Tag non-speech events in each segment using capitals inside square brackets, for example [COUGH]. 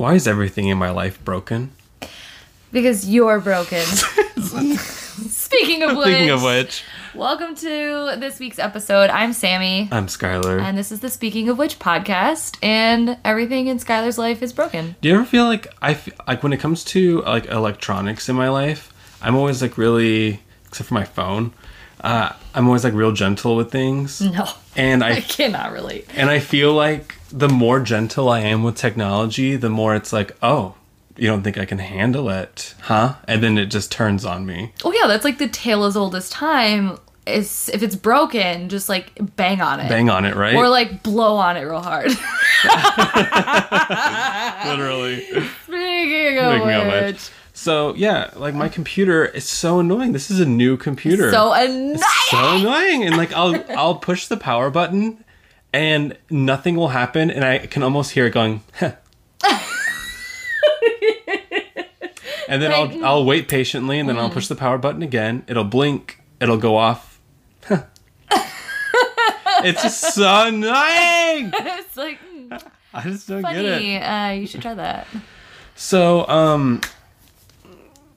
Why is everything in my life broken? Because you're broken. [LAUGHS] Speaking of which, Speaking of which, welcome to this week's episode. I'm Sammy, I'm Skylar. and this is the Speaking of Which podcast, and everything in Skylar's life is broken. Do you ever feel like I f- like when it comes to like electronics in my life, I'm always like really, except for my phone, uh, I'm always like real gentle with things, No, and I [LAUGHS] I cannot relate. and I feel like the more gentle I am with technology, the more it's like, oh, you don't think I can handle it, huh? And then it just turns on me. Oh yeah, that's like the tale as old as time. Is if it's broken, just like bang on it, Bang on it, right? or like blow on it real hard. [LAUGHS] literally. Speaking of Speaking of which. So yeah, like my computer is so annoying. This is a new computer. so annoying. so annoying. And like I'll I'll push the power button and nothing will happen and I can almost hear it going "Huh." And then I'll I'll wait patiently and then I'll push the power button again. It'll blink, it'll go off. it's just so annoying. [LAUGHS] it's like mm, I just don't get it. funny. Uh, you should try that. So um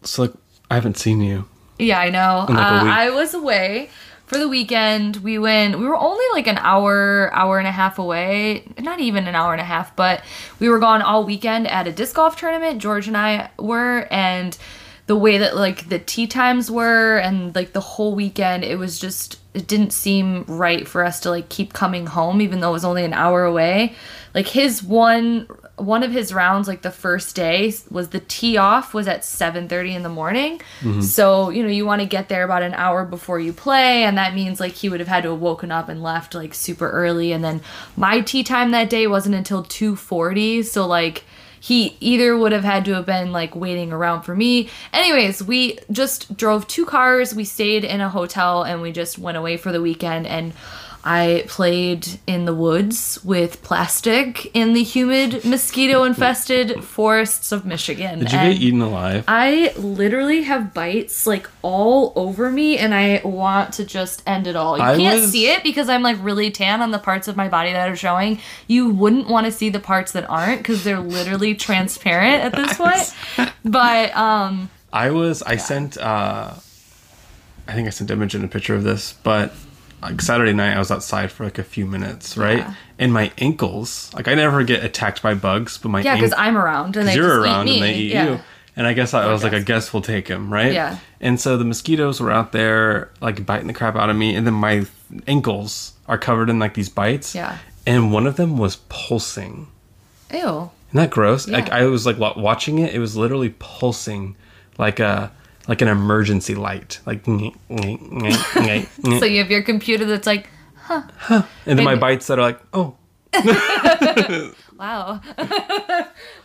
so like I haven't seen you. Yeah, I know. Like uh. I was away for the weekend. We went. We were only like an hour, hour and a half away. Not even an hour and a half, but we were gone all weekend at a disc golf tournament. George and I were, and the way that like the tee times were, and like the whole weekend, it was just. It didn't seem right for us to like keep coming home, even though it was only an hour away. Like his one one of his rounds like the first day was the tee off was at 7:30 in the morning. Mm-hmm. So, you know, you want to get there about an hour before you play and that means like he would have had to have woken up and left like super early. And then my tee time that day wasn't until 2:40, so like he either would have had to have been like waiting around for me. Anyways, we just drove two cars, we stayed in a hotel and we just went away for the weekend. And I played in the woods with plastic in the humid, mosquito infested forests of Michigan. Did you and get eaten alive? I literally have bites like all over me and I want to just end it all. You I can't was- see it because I'm like really tan on the parts of my body that are showing. You wouldn't want to see the parts that aren't because they're literally [LAUGHS] transparent at this point. But um I was I sent uh I think I sent Imogen a picture of this, but like Saturday night I was outside for like a few minutes, right? Yeah. And my ankles, like I never get attacked by bugs, but my yeah, because I'm around and they you're around and they eat yeah. you. And I guess I, was like, I guess. guess we'll take him, right? Yeah. And so the mosquitoes were out there, like biting the crap out of me, and then my ankles are covered in like these bites. Yeah. And one of them was pulsing. Ew. Isn't that gross? Like I was like watching it, it was literally pulsing, like a like an emergency light, like. [LAUGHS] So you have your computer that's like, huh? huh, and then my bites that are like, oh, [LAUGHS] Wow. [LAUGHS]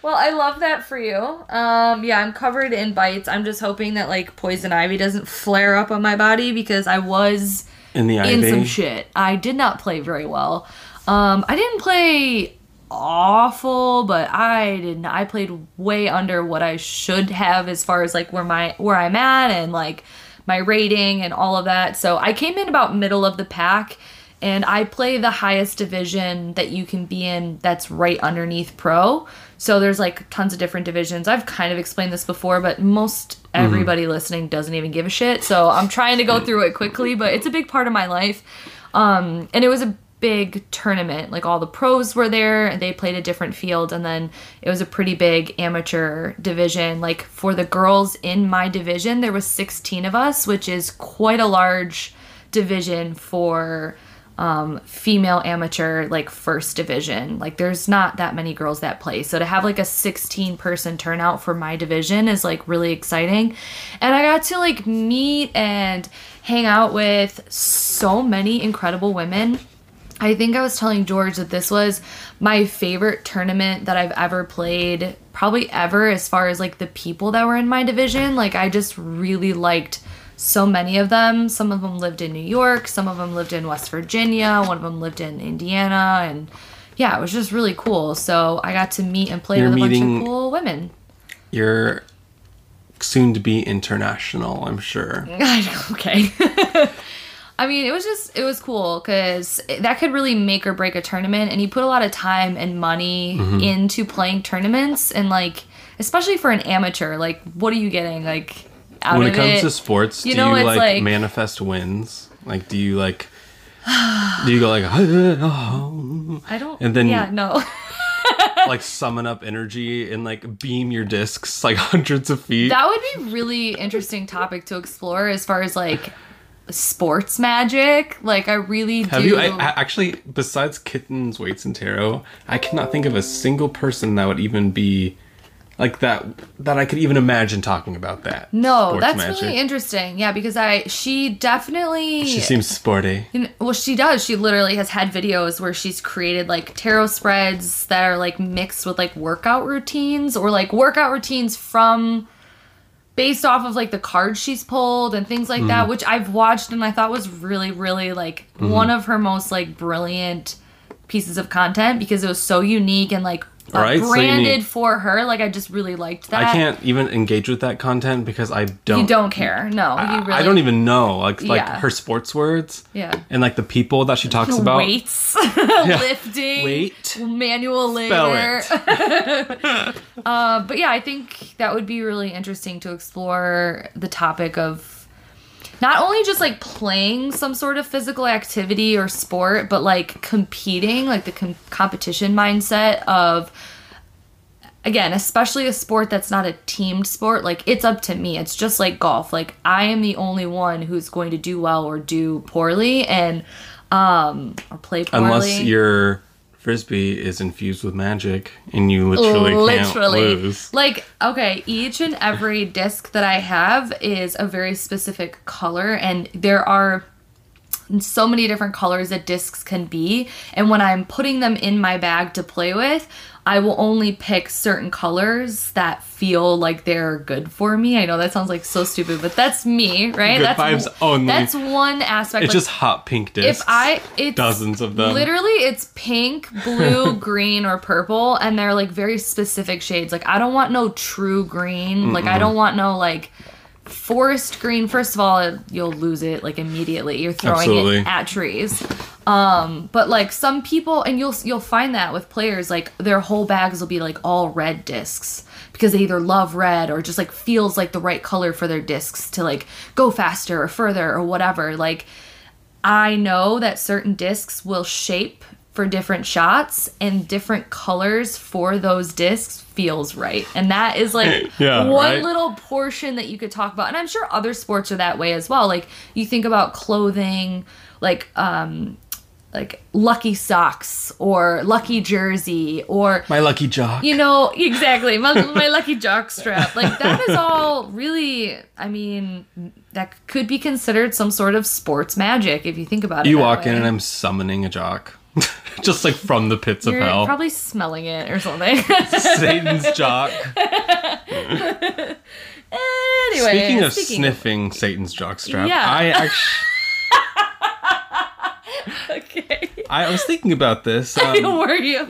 well, I love that for you. Um, yeah, I'm covered in bites. I'm just hoping that like poison ivy doesn't flare up on my body because I was in the in some shit. I did not play very well. Um, I didn't play awful, but I did not. I played way under what I should have as far as like where my where I'm at and like my rating and all of that. So I came in about middle of the pack. And I play the highest division that you can be in that's right underneath pro. So there's like tons of different divisions. I've kind of explained this before, but most everybody listening doesn't even give a shit. So I'm trying to go through it quickly, but it's a big part of my life. Um, and it was a big tournament. Like all the pros were there and they played a different field. And then it was a pretty big amateur division. Like for the girls in my division, there was 16 of us, which is quite a large division for um, female amateur like first division like there's not that many girls that play so to have like a 16 person turnout for my division is like really exciting and i got to like meet and hang out with so many incredible women I think I was telling George that this was my favorite tournament that I've ever played, probably ever, as far as like the people that were in my division. Like, I just really liked so many of them. Some of them lived in New York, some of them lived in West Virginia, one of them lived in Indiana, and yeah, it was just really cool. So I got to meet and play You're with a bunch of cool women. You're soon to be international, I'm sure. [LAUGHS] okay. [LAUGHS] I mean, it was just it was cool because that could really make or break a tournament, and you put a lot of time and money Mm-hmm. into playing tournaments, and like especially for an amateur, like what are you getting like out when of it comes it? comes to sports, you do know, you like, like- manifest wins? Like, do you like? [SIGHS] do you go like, oh, I don't. and then- yeah, no. [LAUGHS] like [LAUGHS] summon up energy and like beam your discs like [LAUGHS] hundreds of feet? that would be really interesting topic to explore as far as like sports magic. Like I really do. Have you I, I- actually, besides kittens, weights, and tarot, I cannot think of a single person that would even be like that that I could even imagine talking about that. no, that's magic. really interesting. Yeah, because I she definitely She seems sporty. You know, well, she does. She literally has had videos where she's created like tarot spreads that are like mixed with like workout routines or like workout routines from based off of like the cards she's pulled and things like Mm-hmm. that, which I've watched and I thought was really, really like Mm-hmm. one of her most like brilliant pieces of content because it was so unique and like uh, Right, so branded unique. for her. Like I just really liked that. I can't even engage with that content because I don't. You don't care. No, I, really. I don't even know like like Yeah. her sports words Yeah. and like the people that she talks about. weights, [LAUGHS] lifting, Weight. manual labor. [LAUGHS] Uh, but yeah, I think that would be really interesting to explore the topic of not only just like playing some sort of physical activity or sport, but like competing, like the com- competition mindset of again, especially a sport that's not a teamed sport, like it's up to me. It's just like golf. Like I am the only one who's going to do well or do poorly and um or play poorly. Unless your frisbee is infused with magic and you literally, can't lose. Like, okay, each and every disc that I have is a very specific color, and there are so many different colors that discs can be. And when I'm putting them in my bag to play with, I will only pick certain colors that feel like they're good for me. I know that sounds like so stupid, but that's me, right? Good that's vibes only. That's one aspect. It's like, just hot pink discs. if I it's dozens of them. Literally, it's pink, blue, [LAUGHS] green, or purple, and they're like very specific shades. Like I don't want no true green. Like I don't want no like forest green. First of all, you'll lose it like immediately. You're throwing Absolutely. it at trees. Um, but like some people, and you'll you'll find that with players, like their whole bags will be like all red discs because they either love red or just like feels like the right color for their discs to like go faster or further or whatever. Like I know that certain discs will shape for different shots and different colors for those discs feels right. And that is like [LAUGHS] Yeah, one right? little portion that you could talk about. And I'm sure other sports are that way as well. Like you think about clothing, like um like lucky socks or lucky jersey or My lucky jock. you know [LAUGHS] exactly my, my lucky jock strap like that is all really i mean that could be considered some sort of sports magic if you think about it you that walk in and I'm summoning a jock. [LAUGHS] just like from the pits you're of hell. probably smelling it or something [LAUGHS] Satan's jock. anyway Speaking of speaking sniffing Satan's jock strap, Yeah. I [LAUGHS] actually okay I was thinking about this. Um, were you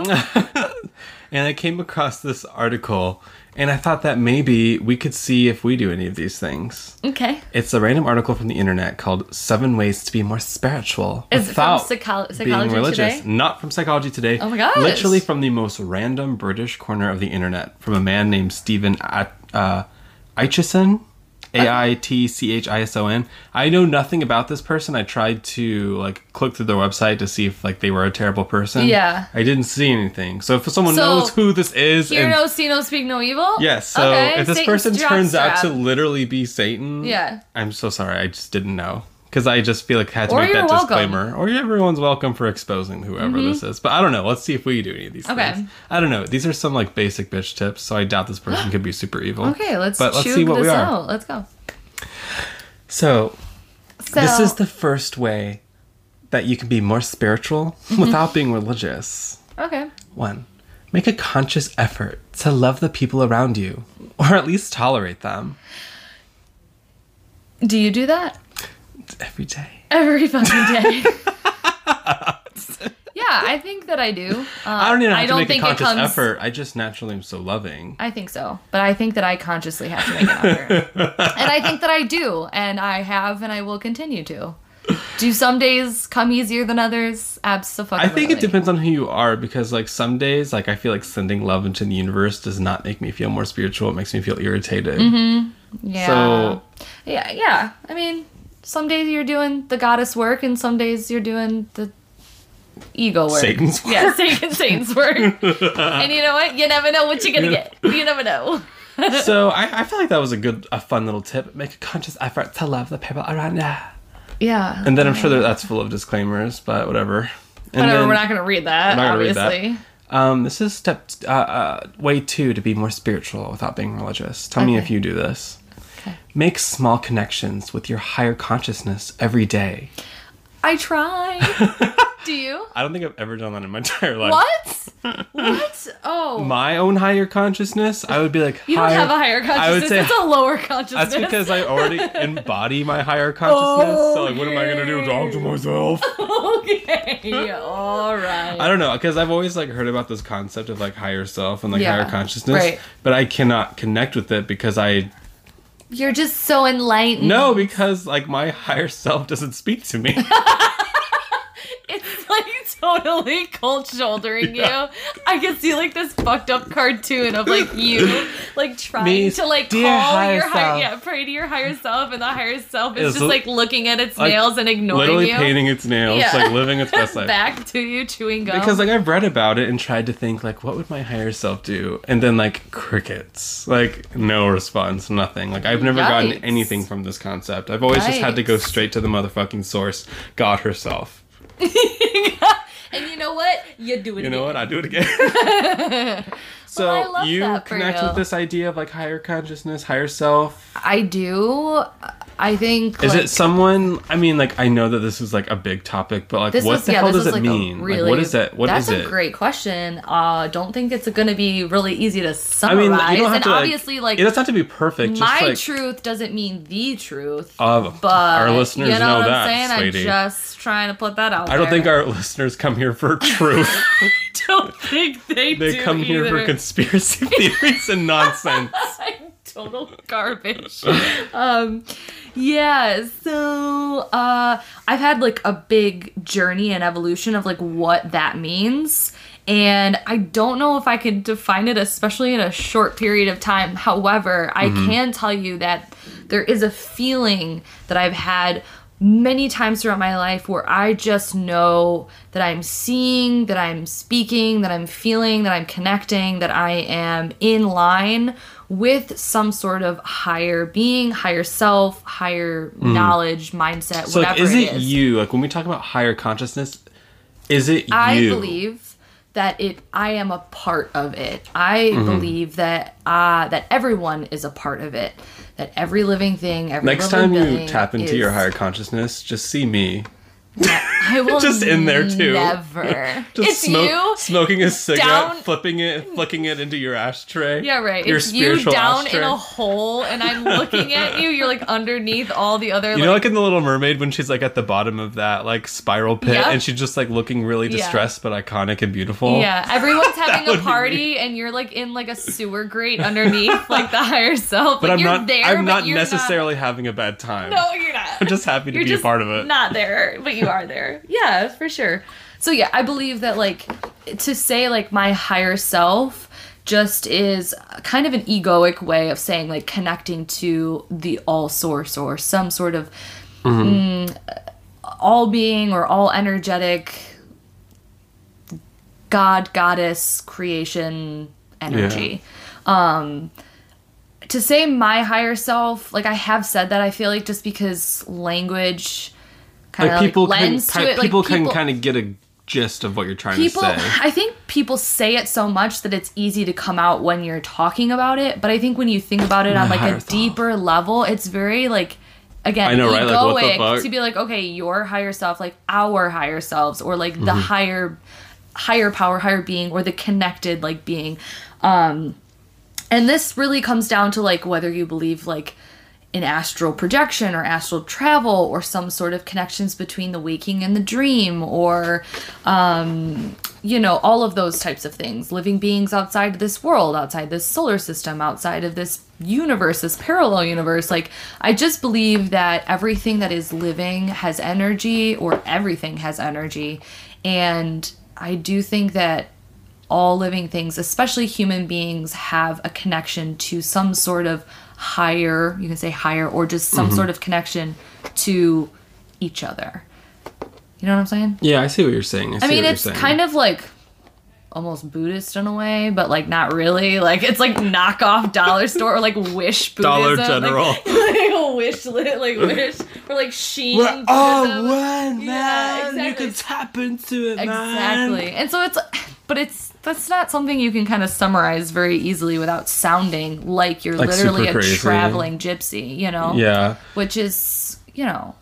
and I came across this article and I thought that maybe we could see if we do any of these things. okay It's a random article from the internet called Seven Ways to Be More Spiritual is it from Without Psycholo- Being Religious. today Not from Psychology Today. Oh my gosh. Literally from the most random British corner of the internet from a man named Stephen At- uh, Aitchison. A I T C H I S O N. I know nothing about this person. I tried to like click through their website to see if like they were a terrible person. Yeah. I didn't see anything. So if someone So, knows who this is, hear and no see no speak no evil yes, so Okay, if this Satan's person turns out to jockstrap. literally be Satan, Yeah. I'm so sorry. I just didn't know because I just feel like I had to Or make that welcome. disclaimer. Or everyone's welcome for exposing whoever this is. But I don't know. Let's see if we do any of these Okay. things. I don't know. These are some like basic bitch tips, so I doubt this person [GASPS] could be super evil. okay let's But let's see what we are. out let's go So so this is the first way that you can be more spiritual Mm-hmm. without being religious. okay One, make a conscious effort to love the people around you, or at least tolerate them do you do that every day. every fucking day. [LAUGHS] [LAUGHS] yeah, I think that I do. Uh, I don't even have I to don't make a conscious comes- effort. I just naturally am so loving. I think so, but I think that I consciously have to make an effort, [LAUGHS] and I think that I do, and I have, and I will continue to. Do some days come easier than others? Absolutely. I think it depends on who you are because like some days like I feel like sending love into the universe does not make me feel more spiritual. It makes me feel irritated. Yeah. So- yeah, yeah. I mean, some days you're doing the goddess work, and some days you're doing the ego work. Satan's [LAUGHS] work. Yeah, Satan, Satan's work. and you know what? You never know what you're gonna get. You never know. [LAUGHS] so I, I feel like that was a good, a fun little tip. Make a conscious effort to love the people around you. Yeah. And then I'm sure that that's full of disclaimers, but whatever. And Whatever. then, we're not gonna read that. not gonna read that. obviously. Um, this is step uh, uh, way two to be more spiritual without being religious. Tell me if you do this. Okay. Make small connections with your higher consciousness every day. I try. [LAUGHS] Do you? I don't think I've ever done that in my [LAUGHS] entire life. What? [LAUGHS] what? Oh. My own higher consciousness, I would be like, you don't have a higher consciousness. I would say it's a lower consciousness. that's because I already embody my higher consciousness. So like, what am I gonna do? Talk to myself? okay. All right. I don't know because I've always like heard about this concept of like higher self and like Yeah, higher consciousness, right. but I cannot connect with it because I You're just so enlightened. no because like my higher self doesn't speak to me. [LAUGHS] It's like totally cold shouldering Yeah. you. I can see like this fucked up cartoon of like you like [LAUGHS] trying Me, to like call higher your higher yeah, pray to your higher self and the higher self is Is just li- like looking at its like, nails and ignoring Literally you. painting its nails, Yeah. like living its best [LAUGHS] life. Back to you chewing gum. because like I've read about it and tried to think like what would my higher self do, and then like crickets, like no response, nothing. Like I've never gotten anything from this concept. I've always just had to go straight to the motherfucking source, God herself. [LAUGHS] and you know what? You do it You know what? I do it again. [LAUGHS] [LAUGHS] so I love you connect with this idea of like higher consciousness, higher self. I do. I think Is like, it someone? I mean, like I know that this is like a big topic, but like, what was the yeah. hell does it like mean? really. like, what is that? What is it? that's it? a great question. Uh, don't think it's going to be really easy to summarize. I mean, you don't have and to. obviously, like it doesn't have to be perfect. Just my truth doesn't mean the truth. Uh, but our listeners you know, know what that, I'm saying. sweetie. I'm just trying to put that out. I don't there. think our listeners come here for [LAUGHS] truth. I don't think they, do. they come here for conspiracy [LAUGHS] theories and nonsense. [LAUGHS] total garbage. um, yeah. So uh, I've had like a big journey and evolution of like what that means. And I don't know if I could define it, especially in a short period of time. However, I can tell you that there is a feeling that I've had many times throughout my life where I just know that I'm seeing, that I'm speaking, that I'm feeling, that I'm connecting, that I am in line with some sort of higher being, higher self, higher knowledge, mindset. So, like, whatever is it it is. you? Like, when we talk about higher consciousness, is it I you? believe that it I am a part of it. I Mm-hmm. believe that uh that everyone is a part of it. That every living thing, every Next time you tap into your higher consciousness, just see me. I [LAUGHS] will just in there, too. Never. [LAUGHS] Just it's smoke, you smoking a cigarette, down- flipping it, flicking it into your ashtray. Yeah, right. Your it's you down ashtray. in a hole and I'm looking at you. You're like underneath all the other You like, know, like in the Little Mermaid when she's like at the bottom of that like spiral pit, and she's just like looking really Yeah. distressed but iconic and beautiful. Yeah, everyone's [LAUGHS] having a party and you're like in like a sewer grate underneath like the higher self. but like, I'm you're not. there, I'm but not necessarily having a bad time. No, you're not. I'm [LAUGHS] just happy to You're be a part of it. Not there, but you are there. [LAUGHS] Yeah, for sure. So yeah, I believe that like to say like my higher self just is kind of an egoic way of saying like connecting to the all source or some sort of mm, all being or all energetic god goddess creation energy um to say my higher self like i have said that i feel like just because language kind of like like, people can, to it like people can kind of get a gist of what you're trying people to say. [LAUGHS] i think people say it so much that it's easy to come out when you're talking about it but i think when you think about it on like a self. deeper level it's very like again I know, right? Like, what the egoic fuck? to be like okay your higher self like our higher selves or like Mm-hmm. the higher higher power higher being or the connected like being um and this really comes down to like whether you believe like in astral projection or astral travel or some sort of connections between the waking and the dream or um you know all of those types of things living beings outside this world outside this solar system outside of this universe, this parallel universe. Like, I just believe that everything that is living has energy, or everything has energy. And I do think that all living things, especially human beings, have a connection to some sort of higher, you can say higher, or just some mm-hmm. sort of connection to each other. You know what I'm saying? Yeah, I see what you're saying. I, I mean, it's kind of like almost Buddhist in a way, but like not really. [LAUGHS] Like it's like knockoff dollar store or like Wish [LAUGHS] Buddhism. Dollar like- General. [LAUGHS] Like, a wish lit, like Wish or like Shein. We're all one, Yeah, man. You can tap into it, man. Exactly. And so it's but it's that's not something you can kind of summarize very easily without sounding like you're Like literally a crazy. traveling gypsy, you know? Yeah, Which is, you know,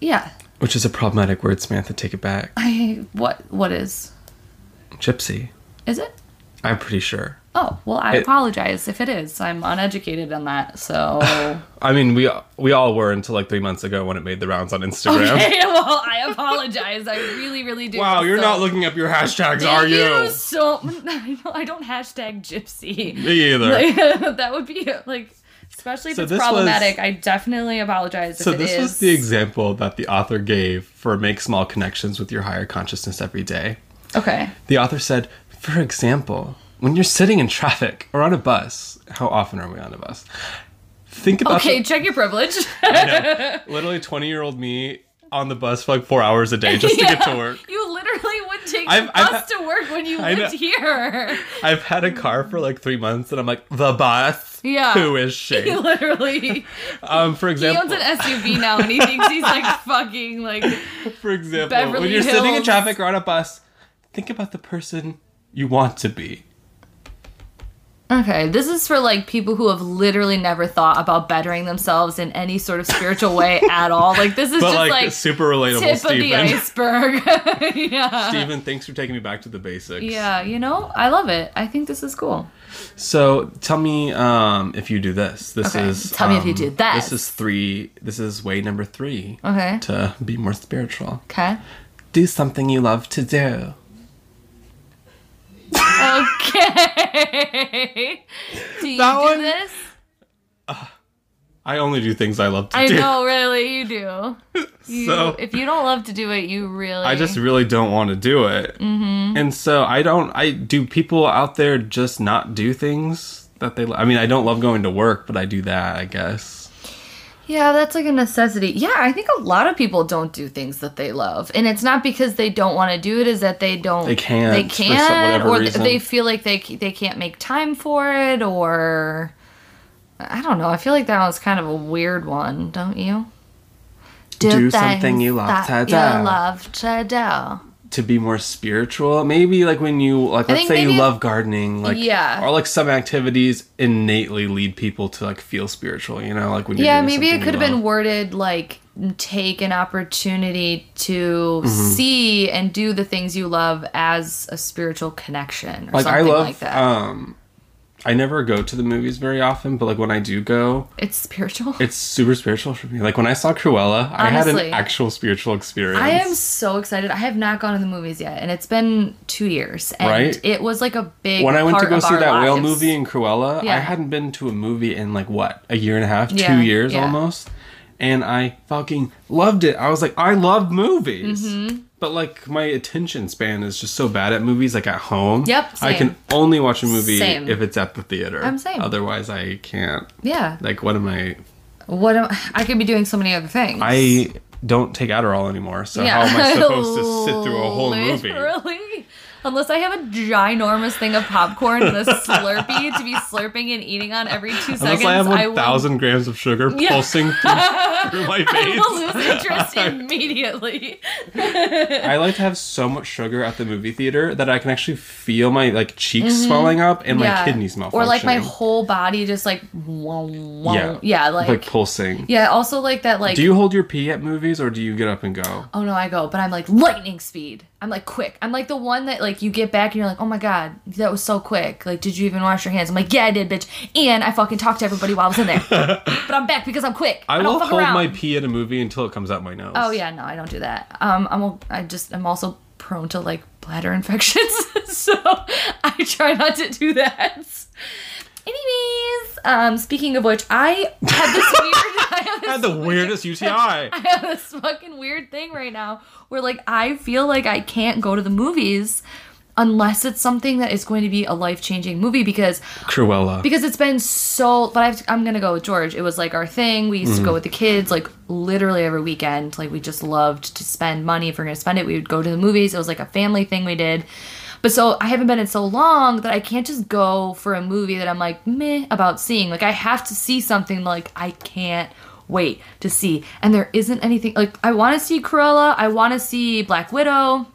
yeah. which is a problematic word, Samantha. Take it back. I what what is? Gypsy. Is it? I'm pretty sure. Oh, well, I It- apologize if it is. I'm uneducated on that. So [LAUGHS] I mean, we we all were until like three months ago when it made the rounds on Instagram. Okay, [LAUGHS] well, I apologize. I really, really do. Wow, you're So- not looking up your hashtags, are you? So [LAUGHS] I don't hashtag gypsy. Me either. Like, that would be like, especially if So it's problematic. was- I definitely apologize. So if it this was the example that the author gave for make small connections with your higher consciousness every day. okay. The author said, for example, when you're sitting in traffic or on a bus, how often are we on a bus? Think about Okay, the- check your privilege. [LAUGHS] literally 20 year old me on the bus for like four hours a day just to get to work. [LAUGHS] You literally would take I've- the I've bus had- to work when you I lived know. here. [LAUGHS] I've had a car for like three months and I'm like, the bus? Yeah. Who is she? He literally. Um, for example. He owns an SUV now, and he thinks he's like fucking like. for example, Beverly when you're sitting in traffic or on a bus, think about the person you want to be. Okay, this is for like people who have literally never thought about bettering themselves in any sort of spiritual way [LAUGHS] at all. Like this is But just like, like, super relatable, tip of the iceberg. [LAUGHS] yeah. Stephen, thanks for taking me back to the basics. Yeah, you know, I love it. I think this is cool. So tell me um, if you do this. This Okay, is tell me if you um, do that. This is three. This is way number three Okay. to be more spiritual. Okay. Do something you love to do. Okay. do you That do one- this? I only do things I love to I do. I know, really, you do. [LAUGHS] You, So- if you don't love to do it, you really. I just really don't want to do it. Mm-hmm. And so I don't. I do. People out there just not do things that they. I mean, I don't love going to work, but I do that. I guess. Yeah, that's like a necessity. Yeah, I think a lot of people don't do things that they love, and it's not because they don't want to do it. Is that they don't? They can't, They can't, or reason. they feel like they they can't make time for it, or I don't know. I feel like that was kind of a weird one, don't you? Do something you love to do. You love to do. To be more spiritual, maybe like when you like, I let's say you love gardening, like Yeah. or like some activities innately lead people to like feel spiritual. You know, like when you're Yeah, maybe it could have been worded like take an opportunity to Mm-hmm. see and do the things you love as a spiritual connection or Like I something love. like that. Um, I never go to the movies very often, but like when I do go, it's spiritual. it's super spiritual for me. Like when I saw Cruella, I had an actual spiritual experience. I am so excited. I have not gone to the movies yet, and it's been two years. And Right? it was like a big when I went to go see that whale movie in Cruella, yeah. I hadn't been to a movie in like what a year and a half, Yeah, two years yeah. almost, and I fucking loved it. I was like, I love movies, Mm-hmm. But like my attention span is just so bad at movies. Like at home, Yep, I can only watch a movie Same. if it's at the theater. I'm same. Otherwise, I can't. Yeah. Like, what am I? What am I could be doing so many other things. I don't take Adderall anymore, so how am I [LAUGHS] supposed to sit through a whole [LAUGHS] movie? Literally. Unless I have a ginormous thing of popcorn and a [LAUGHS] Slurpee to be slurping and eating on every two Unless seconds, I have I one will, thousand grams of sugar Yeah. pulsing [LAUGHS] through, through my I will lose interest [LAUGHS] immediately. I like to have so much sugar at the movie theater that I can actually feel my like cheeks swelling up and my kidneys malfunctioning. Mm-hmm. Or like my whole body just like whoa, whoa. yeah, yeah, like, like pulsing. yeah. Also like that like Do you hold your pee at movies or do you get up and go? oh no I go, but I'm like lightning speed. I'm like quick. I'm like the one that like you get back and you're like oh my god that was so quick. Like did you even wash your hands? I'm like yeah I did bitch. And I fucking talked to everybody while I was in there. [LAUGHS] but I'm back because I'm quick. I, don't will hold around. my pee in a movie until it comes out my nose. Oh yeah, no, I don't do that. Um, I'm a, I just I'm also prone to like bladder [LAUGHS] infections, [LAUGHS] so I try not to do that. Anyways, um, speaking of which, I have this weird. [LAUGHS] I have I had the weirdest UTI. [LAUGHS] I have this fucking weird thing right now where like I feel like I can't go to the movies unless it's something that is going to be a life changing movie because Cruella. because it's been so. But I've, I'm gonna go with George. It was like our thing. We used to go with the kids like literally every weekend. Like we just loved to spend money. If we're gonna spend it, we would go to the movies. It was like a family thing we did. But so I haven't been in so long that I can't just go for a movie that I'm like meh about seeing. Like I have to see something like I can't wait to see. And there isn't anything like I want to see Cruella. I want to see Black Widow,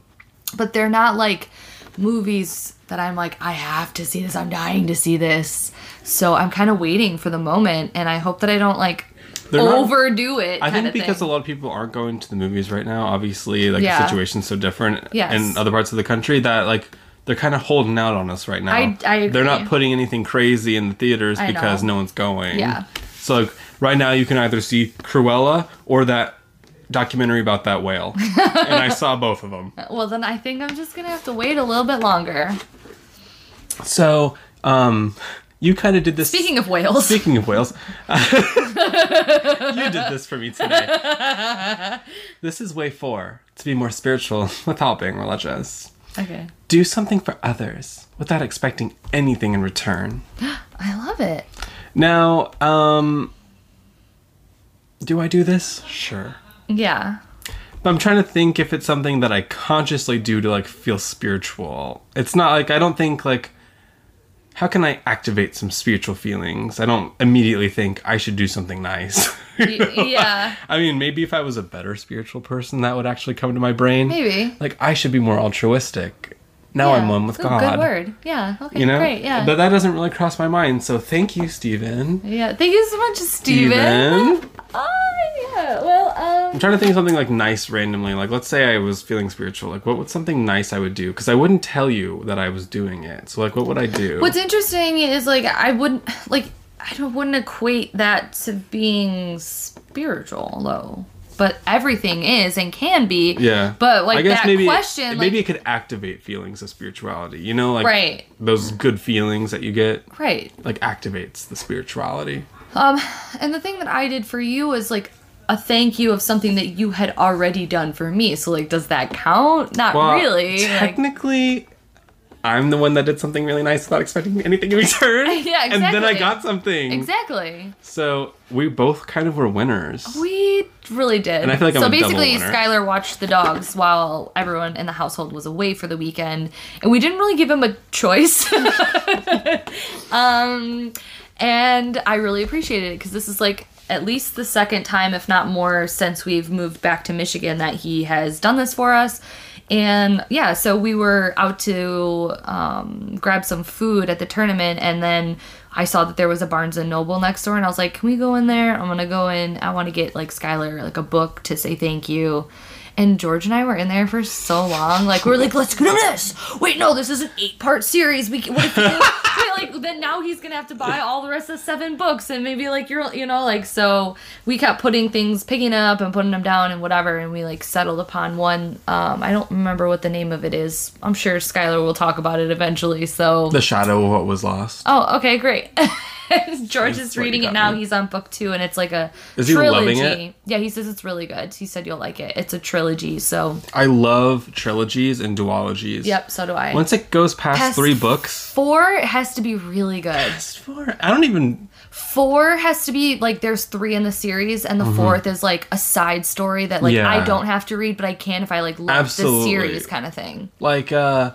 but they're not like movies that I'm like I have to see this. I'm dying to see this. So I'm kind of waiting for the moment, and I hope that I don't like They're not- overdo it. I think because thing. a lot of people aren't going to the movies right now. Obviously, like Yeah. the situation's so different Yes. in other parts of the country that like they're kind of holding out on us right now. I- I They're not putting anything crazy in the theaters I because know. no one's going. Yeah. So like right now, you can either see Cruella or that documentary about that whale, [LAUGHS] and I saw both of them. well, then I think I'm just gonna have to wait a little bit longer. So, um, you kind of did this. Speaking of whales, Speaking of whales, [LAUGHS] you did this for me today. This is way four to be more spiritual [LAUGHS] without being religious. okay, Do something for others without expecting anything in return. [GASPS] I love it. Now, um, do I do this? Sure. Yeah, But I'm trying to think if it's something that I consciously do to like feel spiritual. It's not like I don't think like how can I activate some spiritual feelings? I don't immediately think I should do something nice. You Y- know? [LAUGHS] yeah. I mean, maybe if I was a better spiritual person, that would actually come to my brain. maybe. Like I should be more altruistic. Now I'm one with Ooh, God. Good word. Yeah. Okay. You know, Great. Yeah. But that doesn't really cross my mind. So thank you, Stephen. yeah. Thank you so much, Steven. Steven. Oh yeah. Well, um. I'm trying to think of something like nice randomly. Like, let's say I was feeling spiritual. Like, what would something nice I would do? Because I wouldn't tell you that I was doing it. So, like, what would I do? What's interesting is like I wouldn't like I don't wouldn't equate that to being spiritual though. But everything is and can be. yeah. But like I guess that maybe question, like maybe it could activate feelings of spirituality. You know, like right, those good feelings that you get, right. like activates the spirituality. Um, and the thing that I did for you was like a thank you of something that you had already done for me. So like, does that count? Not Well, really. Like, Technically, I'm the one that did something really nice without expecting anything in return. [LAUGHS] Yeah, exactly. And then I got something. exactly. So we both kind of were winners. We really did. And I feel like I'm so basically. Skylar watched the dogs while everyone in the household was away for the weekend, and we didn't really give him a choice. [LAUGHS] um, and I really appreciated it because this is like at least the second time, if not more, since we've moved back to Michigan that he has done this for us. And yeah, so we were out to um, grab some food at the tournament, and then I saw that there was a Barnes and Noble next door, and I was like, "Can we go in there? I'm gonna go in. I want to get like Skylar like a book to say thank you." And George and I were in there for so long. Like we were like, let's him this. Wait, no, this is an eight-part series. We can, what if [LAUGHS] we, like then now he's gonna have to buy all the rest of seven books and maybe like you're you know like so we kept putting things picking up and putting them down and whatever and we like settled upon one. Um, I don't remember what the name of it is. I'm sure Skylar will talk about it eventually. So The shadow of what was lost. oh, okay, great. [LAUGHS] [LAUGHS] George is reading it now. me. He's on book two, and it's like a Is trilogy. Yeah, he says it's really good. He said you'll like it. It's a trilogy, so I love trilogies and duologies. yep. So do I. Once it goes past, Past three books, Four has to be really good. past four, I don't even. Four has to be like there's three in the series, and the fourth is like a side story that like Mm-hmm. Yeah. I don't have to read, but I can if I like love the series kind of thing. like uh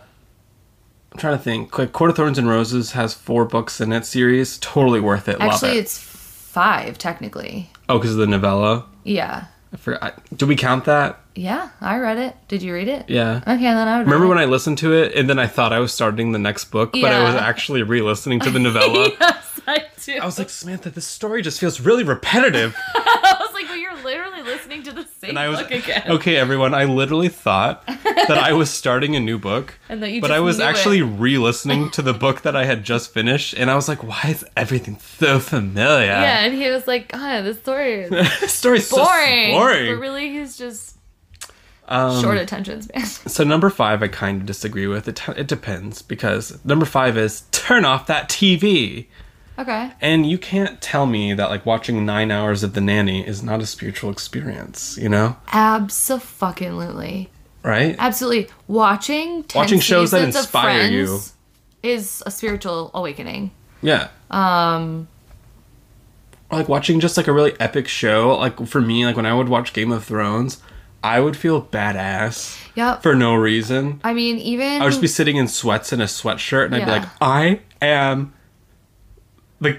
I'm trying to think. Like Court of Thorns and Roses has four books in its series. Totally worth it. Love Actually, it. it's five technically. oh, because of the novella. Yeah, I forgot. Do we count that? yeah. I read it. Did you read it? Yeah. Okay, then I would. Remember when I listened to it and then I thought I was starting the next book, but I was actually re-listening to the [LAUGHS] novella. yes, I do. I was like, Samantha, this story just feels really repetitive. [LAUGHS] I was like, well, you're literally listening to the same And I was book again. okay, everyone. I literally thought that I was starting a new book, [LAUGHS] And that you but I was actually it. re-listening to the book that I had just finished, and I was like, "Why is everything so familiar?" Yeah, and he was like, "Ah, this story [LAUGHS] is this story's so boring." boring. But really, he's just Um, short attention span. [LAUGHS] So number five, I kind of disagree with. It, it depends because number five is turn off that TV. Okay. And you can't tell me that like watching nine hours of The Nanny is not a spiritual experience, you know? Absolutely. Right? Absolutely. Watching 10 Watching shows that inspire you. Is a spiritual awakening. Yeah. Um Or, like watching just like a really epic show. Like for me, like when I would watch Game of Thrones, I would feel badass Yep. for no reason. I mean, even I would just be sitting in sweats and a sweatshirt, and I'd be like, I am the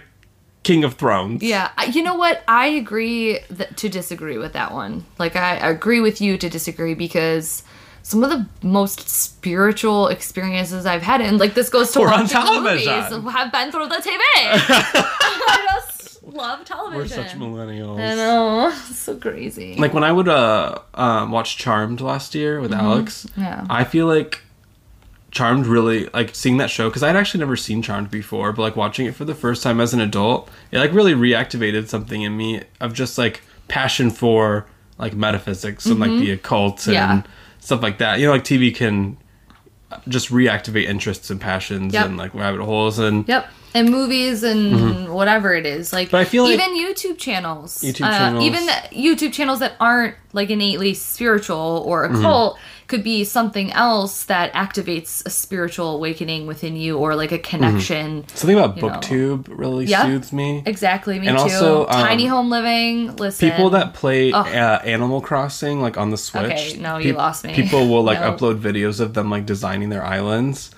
King of Thrones. Yeah, you know what? I agree th- to disagree with that one. Like, I I agree with you to disagree because some of the most spiritual experiences I've had, and like this goes to Were on watching the movies, have been through the TV. [LAUGHS] I just love television. We're such millennials. I know, it's so crazy. Like when I would uh um, watch Charmed last year with Alex, Mm-hmm. Yeah. I feel like Charmed really like seeing that show because I'd actually never seen Charmed before, but like watching it for the first time as an adult, it like really reactivated something in me of just like passion for like metaphysics and like the occult and Mm-hmm. Yeah. stuff like that. You know, like TV can just reactivate interests and passions Yep. and like rabbit holes and Yep. And movies and whatever it is. Like Mm-hmm. But I feel like- even YouTube channels. YouTube uh, channels. Even the YouTube channels that aren't like innately spiritual or Mm-hmm. Could be something else that activates a spiritual awakening within you or like a connection. something about you know. BookTube really soothes me. Exactly, me And too. also, um, Tiny home living. Listen. People that play uh, Animal Crossing, like on the Switch. Okay, no, you lost me. People will like [LAUGHS] No. upload videos of them like designing their islands,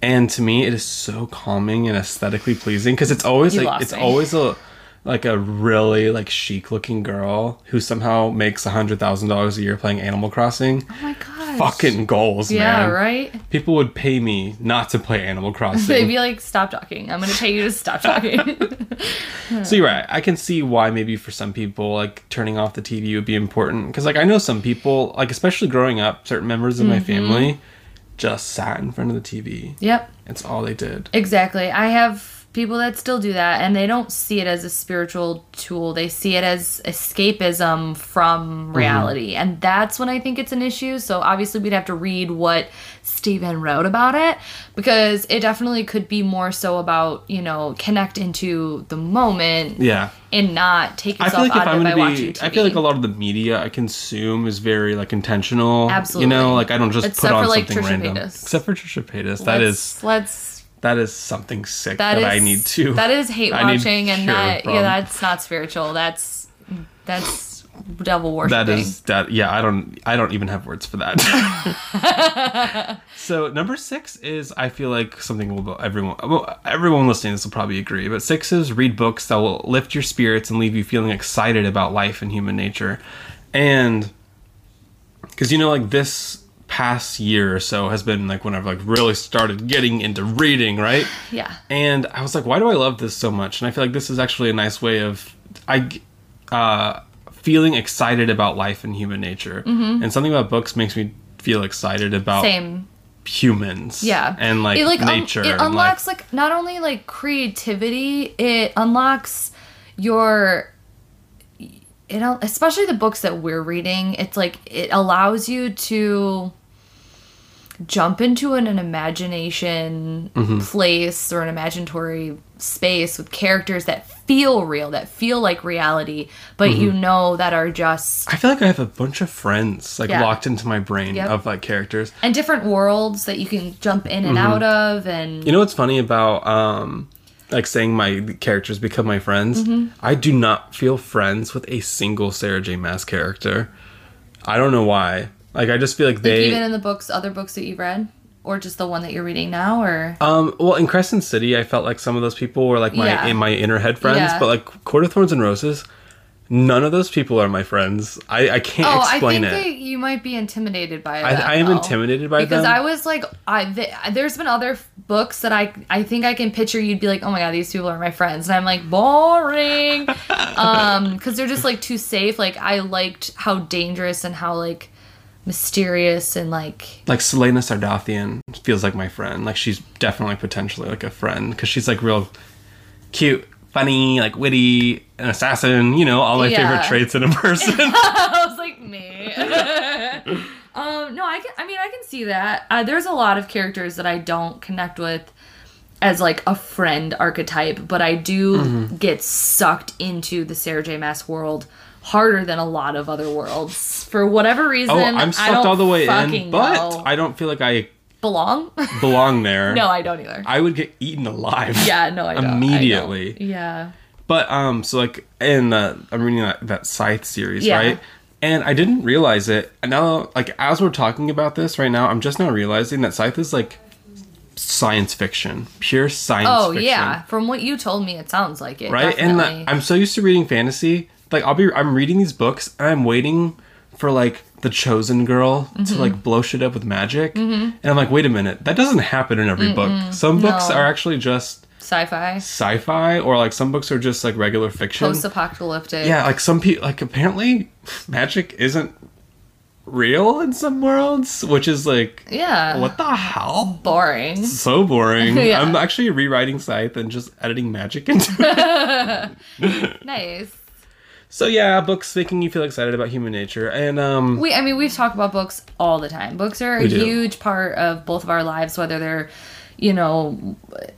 and to me, it is so calming and aesthetically pleasing because it's always You like it's me. always a like a really like chic looking girl who somehow makes a hundred thousand dollars a year playing Animal Crossing. Oh my gosh. Fucking goals, Yeah, man. right? People would pay me not to play Animal [LAUGHS] Crossing. They'd be like, stop talking. I'm going to pay you to stop talking. [LAUGHS] [LAUGHS] So you're right. I can see why maybe for some people like turning off the TV would be important because like I know some people like especially growing up, certain members of Mm-hmm. my family just sat in front of the TV. yep. It's all they did. Exactly. I have people that still do that and they don't see it as a spiritual tool. They see it as escapism from mm-hmm. reality. And that's when I think it's an issue. So obviously we'd have to read what Stephen wrote about it because it definitely could be more so about, you know, connect into the moment Yeah. and not take I yourself feel like if out I'm of it by gonna watching be, TV. I feel like a lot of the media I consume is very like intentional. Absolutely. You know, like I don't just Except put on for, like, something Trisha random. Paytas. Except for Trisha Paytas. That let's, is let's that is something sick that that, is I need to. that is hate [LAUGHS] I watching and that from. yeah that's not spiritual that's that's devil worship. That is that. Yeah, I don't. I don't even have words for that. [LAUGHS] so number six is I feel like something will go. everyone well everyone listening to this will probably agree. But six is read books that will lift your spirits and leave you feeling excited about life and human nature, and because you know like this past year or so has been like when I've like really started getting into reading, right? [SIGHS] yeah And I was like, why do I love this so much? And I feel like this is actually a nice way of I uh, feeling excited about life and human nature. And something about books makes me feel excited about same humans. Yeah. And like, it like nature. it and, like- unlocks like, not only like creativity, it unlocks your it al- especially the books that we're reading, it's like it allows you to jump into an, an imagination Mm-hmm. place or an imaginatory space with characters that feel real, that feel like reality, but Mm-hmm. you know that are just I feel like I have a bunch of friends like Yeah. locked into my brain Yep. of like characters. and different worlds that you can jump in and Mm-hmm. out of and You know what's funny about um like saying my characters become my friends? Mm-hmm. I do not feel friends with a single Sarah J. Maas character. I don't know why. Like I just feel like Like they even in the books, other books that you've read, or just the one that you're reading now, or Um, well, in Crescent City, I felt like some of those people were like my Yeah. in my inner head friends, Yeah. but like Court of Thorns and Roses, none of those people are my friends. I, I can't oh, I explain think it. you might be intimidated by I, that. I am though. intimidated by them because them. I was like, I th- there's been other f- books that I I think I can picture. You'd be like, oh my god, these people are my friends, and I'm like, boring, [LAUGHS] um, because they're just like too safe. Like I liked how dangerous and how like mysterious and like like Celaena Sardothien feels like my friend. Like she's definitely potentially like a friend because she's like real cute, funny, like witty, an assassin. You know, all my Yeah. favorite traits in a person. [LAUGHS] I was like me. [LAUGHS] um, no, I can. I mean, I can see that. Uh, there's a lot of characters that I don't connect with as like a friend archetype, but I do Mm-hmm. get sucked into the Sarah J. Maas world harder than a lot of other worlds for whatever reason. Oh, I'm sucked all the way in, but know. I don't feel like I belong. belong there. [LAUGHS] no, I don't either. I would get eaten alive. yeah, no, I don't. I don't. Immediately. Yeah. But um, so like in the I'm reading that that Scythe series, Yeah. right? And I didn't realize it. And now, like as we're talking about this right now, I'm just now realizing that Scythe is like science fiction, pure science Oh fiction. yeah, from what you told me, it sounds like it. right? And the, I'm so used to reading fantasy. Like I'll be, I'm reading these books and I'm waiting for like the chosen girl to Mm-hmm. like blow shit up with magic, and I'm like, wait a minute, that doesn't happen in every book. Some books No. are actually just sci-fi, sci-fi, or like some books are just like regular fiction. post-apocalyptic. Yeah, like some people, like apparently magic isn't real in some worlds, which is like, Yeah. what the hell? Boring. So boring. [LAUGHS] Yeah. I'm actually rewriting Scythe and just editing magic into it. [LAUGHS] Nice. So yeah, books making you feel excited about human nature, and um, We, I mean, we've talked about books all the time. Books are a huge part of both of our lives, whether they're, you know,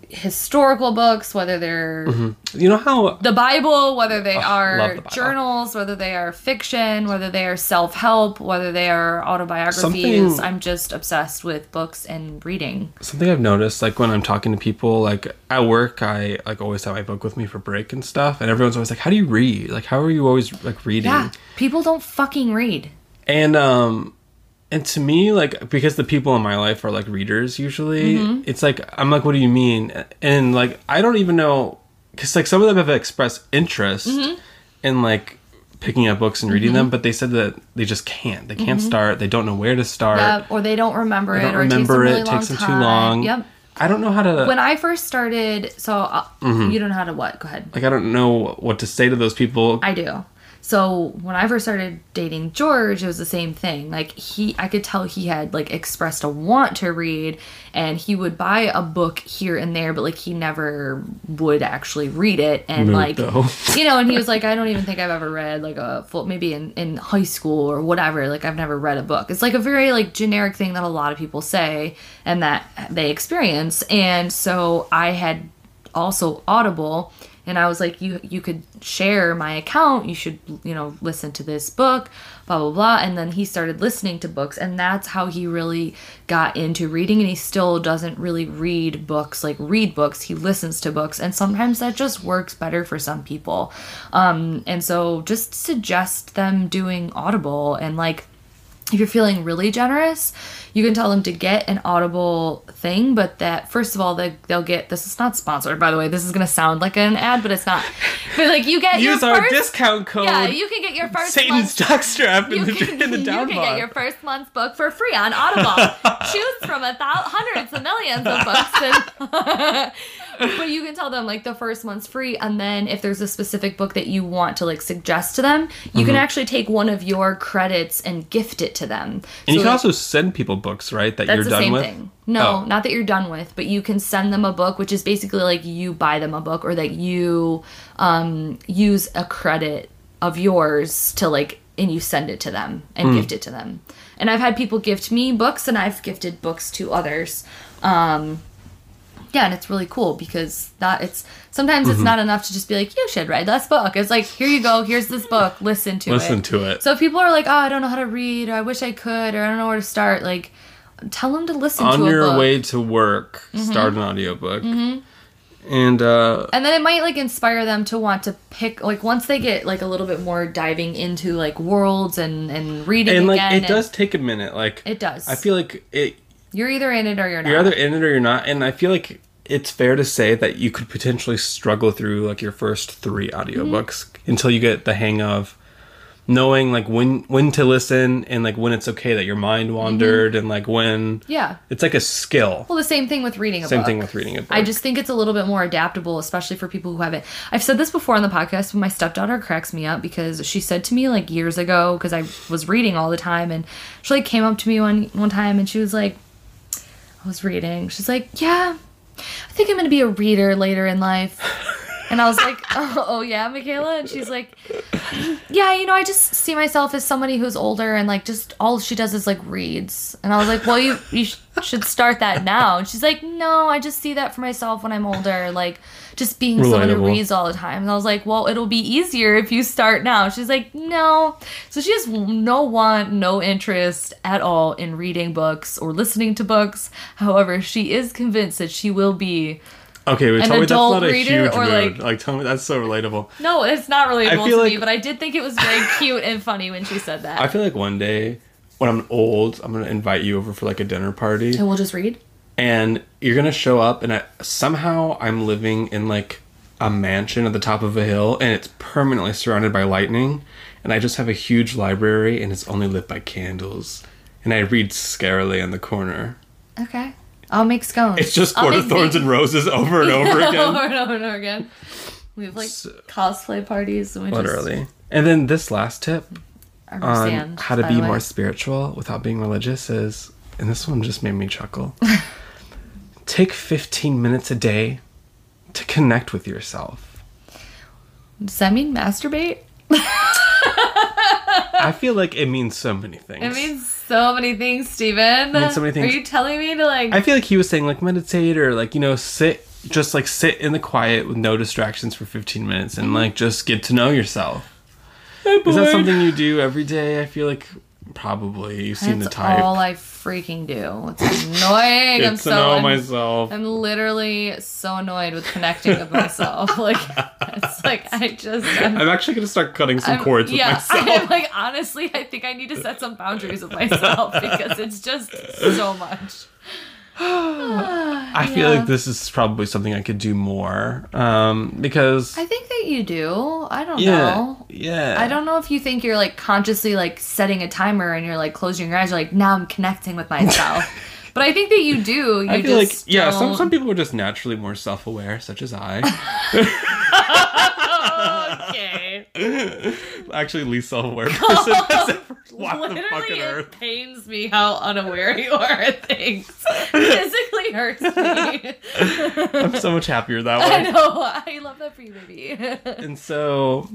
historical books, whether they're you know how the Bible, whether they love are the journals, whether they are fiction, whether they are self help, whether they are autobiographies. Something- I'm just obsessed with books and reading. something I've noticed, like when I'm talking to people, like at work, I like always have my book with me for break and stuff, and everyone's always like, "How do you read? Like, how are you always like reading?" Yeah. People don't fucking read. And um and to me like because the people in my life are like readers usually, Mm-hmm. it's like I'm like what do you mean? And like I don't even know cuz like some of them have expressed interest Mm-hmm. in like picking up books and reading them, but they said that they just can't. They can't start. They don't know where to start. Mm-hmm. Or they don't remember They it, don't or it takes them remember really it. takes them too long. Yep. I don't know how to When I first started, so uh, Mm-hmm. you don't know how to what? Go ahead. like I don't know what to say to those people. I do. So when I first started dating George, it was the same thing. Like he, I could tell he had like expressed a want to read, and he would buy a book here and there, but like he never would actually read it. And Mood, like, though. [LAUGHS] you know, and he was like, I don't even think I've ever read like a full, maybe in in high school or whatever. Like I've never read a book. It's like a very like generic thing that a lot of people say and that they experience. And so I had also Audible and I was like you you could share my account you should you know listen to this book blah blah blah. And then he started listening to books and that's how he really got into reading. And he still doesn't really read books like read books. He listens to books and sometimes that just works better for some people. Um and so just suggest them doing audible and like if you're feeling really generous, you can tell them to get an Audible thing, but that first of all, they, they'll get this is not sponsored, by the way. This is gonna sound like an ad, but it's not. But like you get Use our first, discount code Yeah, you can get your first Satan's month. jockstrap in You the, can, in the you can get your first month's book for free on Audible. [LAUGHS] Choose from a thou- hundreds of millions of books, and [LAUGHS] [LAUGHS] but you can tell them like the first month's free, and then if there's a specific book that you want to like suggest to them, you Mm-hmm. can actually take one of your credits and gift it to them. and you can like, also send people books, right? That that's you're the done same with. thing. No, Oh. not that you're done with, but you can send them a book, which is basically like you buy them a book or that you um, use a credit of yours to like, and you send it to them and Hmm. gift it to them. And I've had people gift me books, and I've gifted books to others. Um, yeah, and it's really cool because that it's sometimes Mm-hmm. it's not enough to just be like, you should read this book. It's like, here you go, here's this book, listen to it. Listen to it. So if people are like, oh, I don't know how to read, or I wish I could, or I don't know where to start, like, tell them to listen on to your book. Mm-hmm. way to work, start an audiobook. And uh and then it might like inspire them to want to pick like once they get like a little bit more diving into like worlds and and reading and like it does take a minute. Like It does. I feel like it you're either in it or you're not. you're either in it or you're not. And I feel like it's fair to say that you could potentially struggle through like your first three audiobooks mm-hmm. until you get the hang of knowing like when when to listen and like when it's okay that your mind mm-hmm. wandered and like when yeah. it's like a skill. Well, the same thing with reading a Same book. thing with reading a book. I just think it's a little bit more adaptable, especially for people who haven't. I've said this before on the podcast, but my stepdaughter cracks me up because she said to me like years ago, because I was reading all the time, and she like came up to me one one time and she was like, I was reading. She's like, yeah, I think I'm gonna be a reader later in life. [LAUGHS] And I was like, [LAUGHS] oh, oh yeah, Michaela? And she's like, yeah, you know, I just see myself as somebody who's older and like just all she does is like reads. And I was like, well, you, you sh- should start that now. And she's like, no, I just see that for myself when I'm older. Like, just being someone who reads all the time. And I was like, well, it'll be easier if you start now. She's like, no. So she has no want, no interest at all in reading books or listening to books. However, she is convinced that she will be. Okay, wait, An tell me that's adult not a reader huge or, mood. like- Like, tell me that's so relatable. No, it's not relatable I to feel me, but I did think it was very cute and funny when she said that. I feel like one day when I'm old, I'm gonna invite you over for like a dinner party, and we'll just read. and you're gonna show up, and I, somehow I'm living in like a mansion at the top of a hill, and it's permanently surrounded by lightning, and I just have a huge library, and it's only lit by candles, and I read scarily in the corner. Okay. I'll make scones. It's just I'll Court make of Thorns and Roses over and over [LAUGHS] again. over and over and over again. We have like cosplay parties and we Literally. And then this last tip just on understand how to by be the way. more spiritual without being religious is, and this one just made me chuckle. [LAUGHS] Take 15 minutes a day to connect with yourself. Does that mean masturbate? [LAUGHS] I feel like it means so many things. It means so many things, Steven. means so many things. Are you telling me to like I feel like he was saying like meditate or like you know sit just like sit in the quiet with no distractions for 15 minutes and like just get to know yourself. Is that something you do every day? I feel like probably you seem That's the type. That's all I freaking do. It's annoying. Get [LAUGHS] I'm so I'm, myself. I'm literally so annoyed with connecting with myself. [LAUGHS] Like it's like I just [LAUGHS] I'm, I'm actually gonna start cutting some I'm- cords with yeah, myself. I'm like honestly, I think I need to set some boundaries with myself because it's just so much. [SIGHS] I feel Yeah. like this is probably something I could do more. Um, because I think that you do. I don't yeah, know. yeah. I don't know if you think you're like consciously like setting a timer and you're like closing your eyes. You're like now I'm connecting with myself. [LAUGHS] but I think that you do. You I feel like just yeah. Some don't- some people are just naturally more self aware, such as I. [LAUGHS] okay. [LAUGHS] actually, least self aware person that's ever walked the Literally, fucking it earth. pains me how unaware you are at things. [LAUGHS] Physically hurts me. I'm so much happier that way. I know. I love that for you, baby. And so.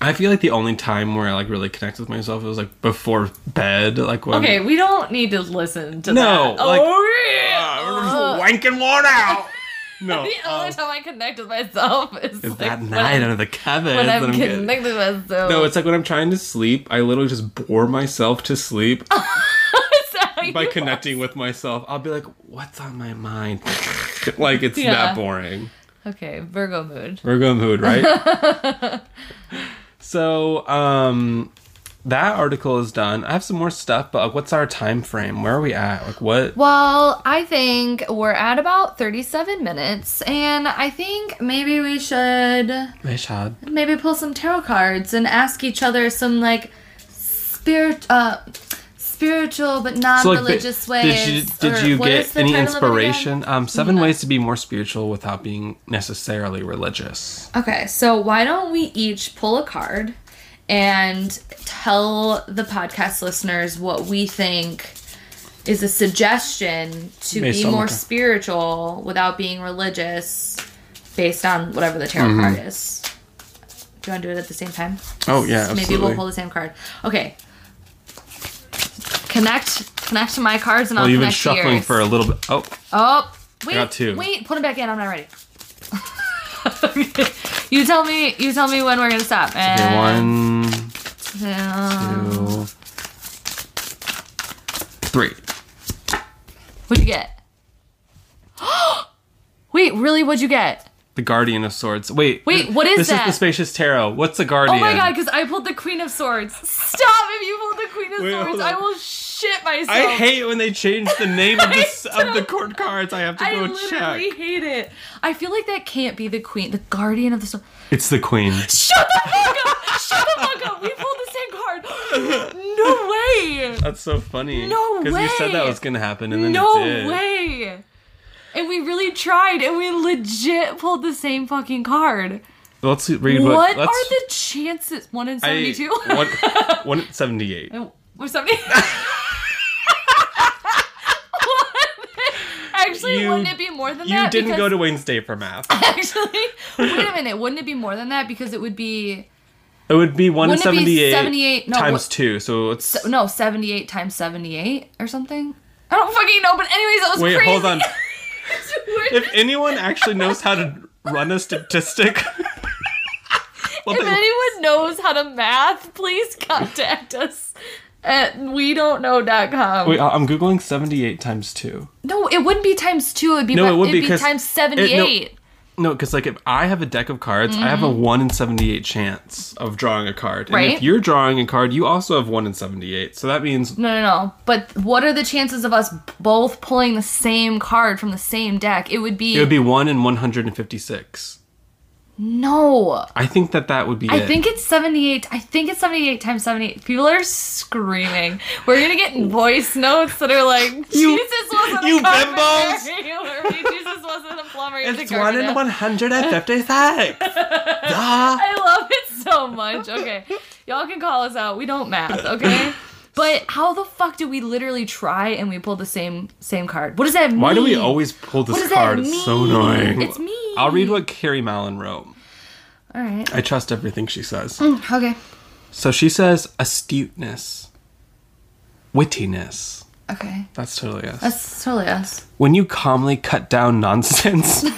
I feel like the only time where I like really connect with myself was like before bed, like when okay, we don't need to listen to No, that. like- oh yeah. Ah, we're just wanking one out. [LAUGHS] No, the only um, time I connect with myself is, is like that night under the covers. when I'm getting- connected with myself. No, it's like when I'm trying to sleep, I literally just bore myself to sleep [LAUGHS] Is that how by connecting with myself. I'll be like, "What's on my mind?" [LAUGHS] like it's Yeah. that boring. Okay, Virgo mood. Virgo mood, right? So, um, that article is done. I have some more stuff, but like, what's our time frame? Where are we at? Like, what? Well, I think we're at about 37 minutes, and I think maybe we should Rishad. maybe pull some tarot cards and ask each other some like spirit uh spiritual but non-religious ba- did you ways. did you get any title of it again? inspiration? Um, seven No. ways to be more spiritual without being necessarily religious. Okay, so why don't we each pull a card and tell the podcast listeners what we think is a suggestion to Based be more spiritual without being religious based on whatever the tarot Mm-hmm. card is. Do you want to do it at the same time? Oh yeah, Maybe absolutely. we'll pull the same card. Okay. Connect connect to my cards and well, I'll you've been connect to shuffling yours. for a little bit. Oh, Oh, wait. got two. Wait, put them back in. I'm not ready. [LAUGHS] you tell me. You tell me when we're gonna stop. okay, And, one, uh, two, three. what'd you get? [GASPS] wait, really? What'd you get? The Guardian of Swords. Wait, Wait, what is this This is the Spacious Tarot. What's the Guardian? Oh my god! Because I pulled the Queen of Swords. Stop! You pulled the Queen of Wait, Swords, I will shit myself. I hate when they change the name of the [LAUGHS] of the court cards. I have to I go check. I literally hate it. I feel like that can't be the Queen, the Guardian of the Sword. It's the Queen. Shut the fuck up! Shut the fuck up! We pulled the same card. [GASPS] No way! That's so funny. No way. Because you said that was gonna happen, and then no it did. way! And we really tried, and we legit pulled the same fucking card. Let's read what. What let's, are the chances? One in seventy-two. One, [LAUGHS] one seventy-eight. Oh, or seventy. [LAUGHS] Actually, Actually, you, wouldn't it be more than you that? You didn't go to Wayne State for math. [LAUGHS] Actually, wait a minute. Wouldn't it be more than that? Because it would be It would be one Wouldn't it be 78, 78 no, times what- two. So it's no seventy-eight times seventy-eight or something. I don't fucking know. But anyways, that was wait. crazy. Hold on. if If anyone actually knows how to run a statistic, well, they- anyone knows how to math, please contact us at we don't know.com. wait, I'm googling 78 times two. no, it wouldn't be times two. It'd be No, it would be 'cause times it- no, seventy-eight. No, because like if I have a deck of cards, I have a mm-hmm. one in seventy-eight chance of drawing a card. And Right. if you're drawing a card, you also have one in seventy-eight. So that means No, no, no. But what are the chances of us both pulling the same card from the same deck? It would be, it would be one in one hundred and fifty-six. No. I think that that would be I it. think it's 78. I think it's 78 times 78. People are screaming. We're going to get voice notes that are like, [LAUGHS] Jesus wasn't you a bimbos! [LAUGHS] Jesus wasn't a plumber. was a it's one in carpenter. one hundred and fifty-six. [LAUGHS] I love it so much. Okay. Y'all can call us out. We don't math, okay? But how the fuck do we literally try and we pull the same same card? What does that mean? Why do we always pull this card? It's so annoying. It's me. I'll read what Carrie Mallon wrote. All right. I trust everything she says. Mm, okay. So she says astuteness, wittiness. Okay. That's totally us. That's totally us. when you calmly cut down nonsense. [LAUGHS]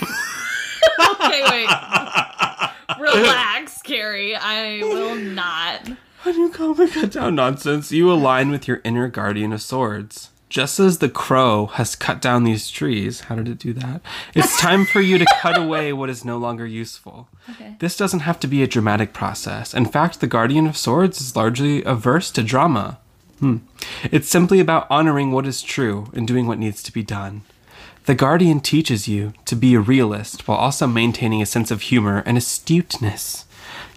Okay, wait. Relax, Carrie. I will not. when you calmly cut down nonsense, you align with your inner guardian of swords. Just as the crow has cut down these trees, how did it do that? It's time for you to cut [LAUGHS] away what is no longer useful. Okay. This doesn't have to be a dramatic process. In fact, the Guardian of Swords is largely averse to drama. Hmm. It's simply about honoring what is true and doing what needs to be done. The Guardian teaches you to be a realist while also maintaining a sense of humor and astuteness.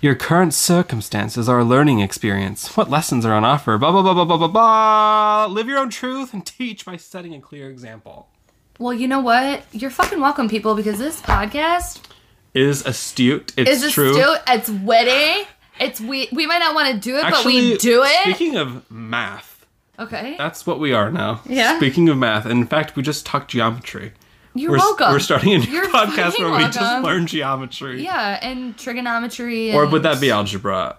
Your current circumstances are a learning experience. What lessons are on offer? Blah, blah, blah, blah, blah, blah, blah. Live your own truth and teach by setting a clear example. Well, you know what? You're fucking welcome, people, because this podcast Is astute. It's is true. astute. It's witty. It's we. We might not want to do it, but we do it. Speaking of math, okay. that's what we are now. Yeah. Speaking of math, in fact, we just talked geometry. You're we're, welcome. We're starting a new You're podcast where we just learn geometry. Yeah, and trigonometry. Or would that be algebra?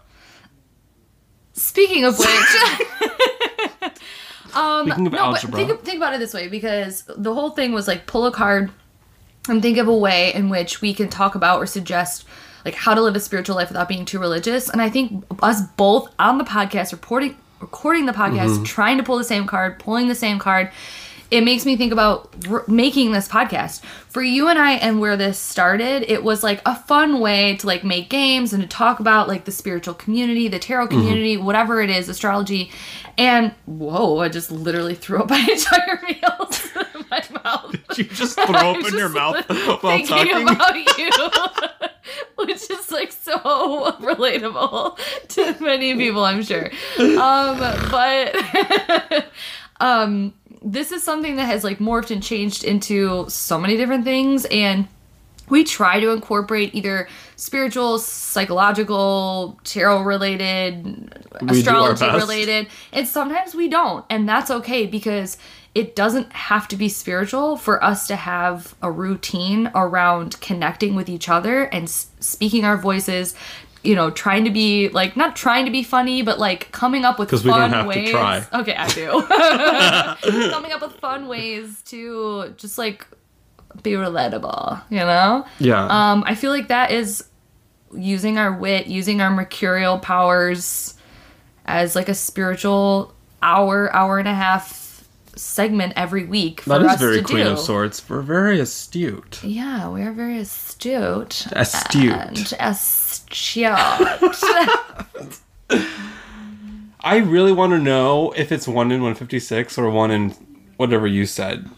Speaking of which, [LAUGHS] um, Speaking of no, algebra. but think, think about it this way because the whole thing was like pull a card and think of a way in which we can talk about or suggest like how to live a spiritual life without being too religious. And I think us both on the podcast, reporting, recording the podcast, Mm-hmm. trying to pull the same card, pulling the same card. It makes me think about r- making this podcast for you and I, and where this started. It was like a fun way to like make games and to talk about like the spiritual community, the tarot Mm-hmm. community, whatever it is, astrology. And whoa, I just literally threw up [LAUGHS] my entire meal in my mouth. [LAUGHS] Did You just throw [LAUGHS] up in your mouth while thinking talking. about you, which is like so relatable to many people, I'm sure. Um, but um, this is something that has like morphed and changed into so many different things, and we try to incorporate either spiritual, psychological, tarot related, We astrology related, and sometimes we don't, and that's okay because it doesn't have to be spiritual for us to have a routine around connecting with each other and s- speaking our voices. You know, trying to be like not trying to be funny, but like coming up with fun we don't have to ways. try. Okay, I do. [LAUGHS] coming up with fun ways to just like be relatable, you know? Yeah. Um, I feel like that is using our wit, using our mercurial powers as like a spiritual hour, hour and a half segment every week for that is us very to Queen do. of Swords. We're very astute. Yeah, we are very astute. Astute. And astute. [LAUGHS] I really want to know if it's one in 156 or one in whatever you said.